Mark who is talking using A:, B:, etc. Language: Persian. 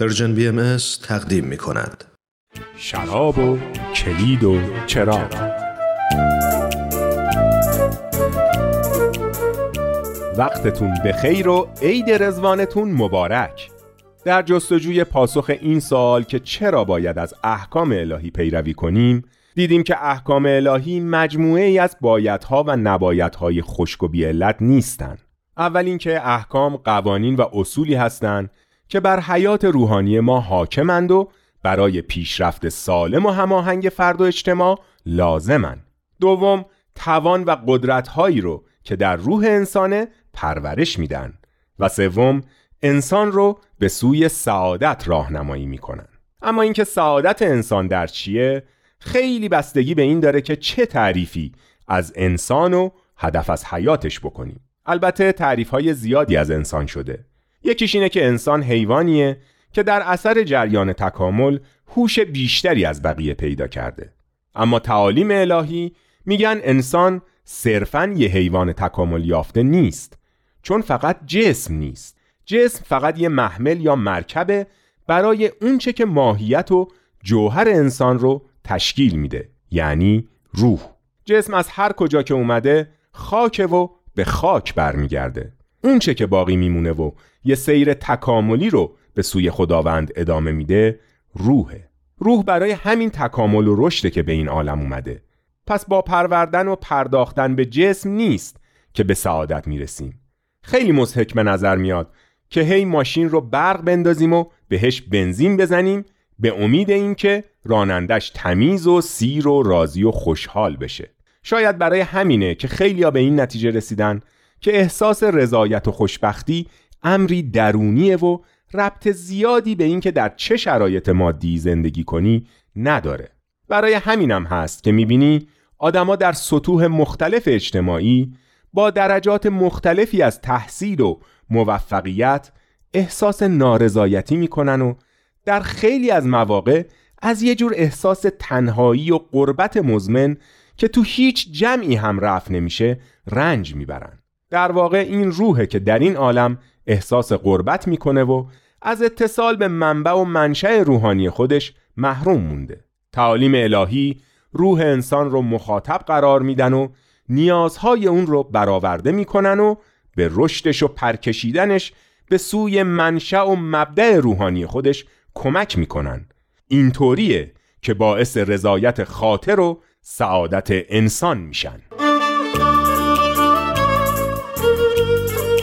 A: Persian BMS تقدیم می کند.
B: شراب و کلید و چراغ. وقتتون بخیر و عید رضوانتون مبارک. در جستجوی پاسخ این سوال که چرا باید از احکام الهی پیروی کنیم دیدیم که احکام الهی مجموعه ای از بایدها و نبایدهای خشک و بیعلت نیستند اول اینکه احکام قوانین و اصولی هستند که بر حیات روحانی ما حاکمند و برای پیشرفت سالم و هماهنگ فرد و اجتماع لازمند. دوم توان و قدرتهایی رو که در روح انسانه پرورش میدن و سوم انسان رو به سوی سعادت راهنمایی می‌کنن. اما اینکه سعادت انسان در چیه خیلی بستگی به این داره که چه تعریفی از انسان و هدف از حیاتش بکنیم. البته تعریف های زیادی از انسان شده یکیش اینه که انسان حیوانیه که در اثر جریان تکامل هوش بیشتری از بقیه پیدا کرده. اما تعالیم الهی میگن انسان صرفا یه حیوان تکامل یافته نیست چون فقط جسم نیست. جسم فقط یه محمل یا مرکبه برای اونچه که ماهیت و جوهر انسان رو تشکیل میده یعنی روح. جسم از هر کجا که اومده خاک و به خاک برمیگرده. اون چه که باقی میمونه و یه سیر تکاملی رو به سوی خداوند ادامه میده روحه. روح برای همین تکامل و رشده که به این عالم اومده. پس با پروردن و پرداختن به جسم نیست که به سعادت می‌رسیم. خیلی مزهک به نظر میاد که هی ماشین رو برق بندازیم و بهش بنزین بزنیم به امید اینکه رانندش تمیز و سیر و راضی و خوشحال بشه. شاید برای همینه که خیلیا به این نتیجه رسیدن که احساس رضایت و خوشبختی امری درونیه و ربط زیادی به اینکه در چه شرایط مادی زندگی کنی نداره. برای همینم هست که می‌بینی آدما در سطوح مختلف اجتماعی با درجات مختلفی از تحصیل و موفقیت احساس نارضایتی می‌کنن و در خیلی از مواقع از یه جور احساس تنهایی و قربت مزمن که تو هیچ جمعی هم رفت نمیشه رنج می‌برن. در واقع این روحه که در این عالم احساس قربت می‌کنه و از اتصال به منبع و منشأ روحانی خودش محروم مونده. تعالیم الهی روح انسان رو مخاطب قرار میدن و نیازهای اون رو برآورده می‌کنن و به رشدش و پرکشیدنش به سوی منشأ و مبدع روحانی خودش کمک می‌کنن. اینطوریه که باعث رضایت خاطر و سعادت انسان میشن. Thank you.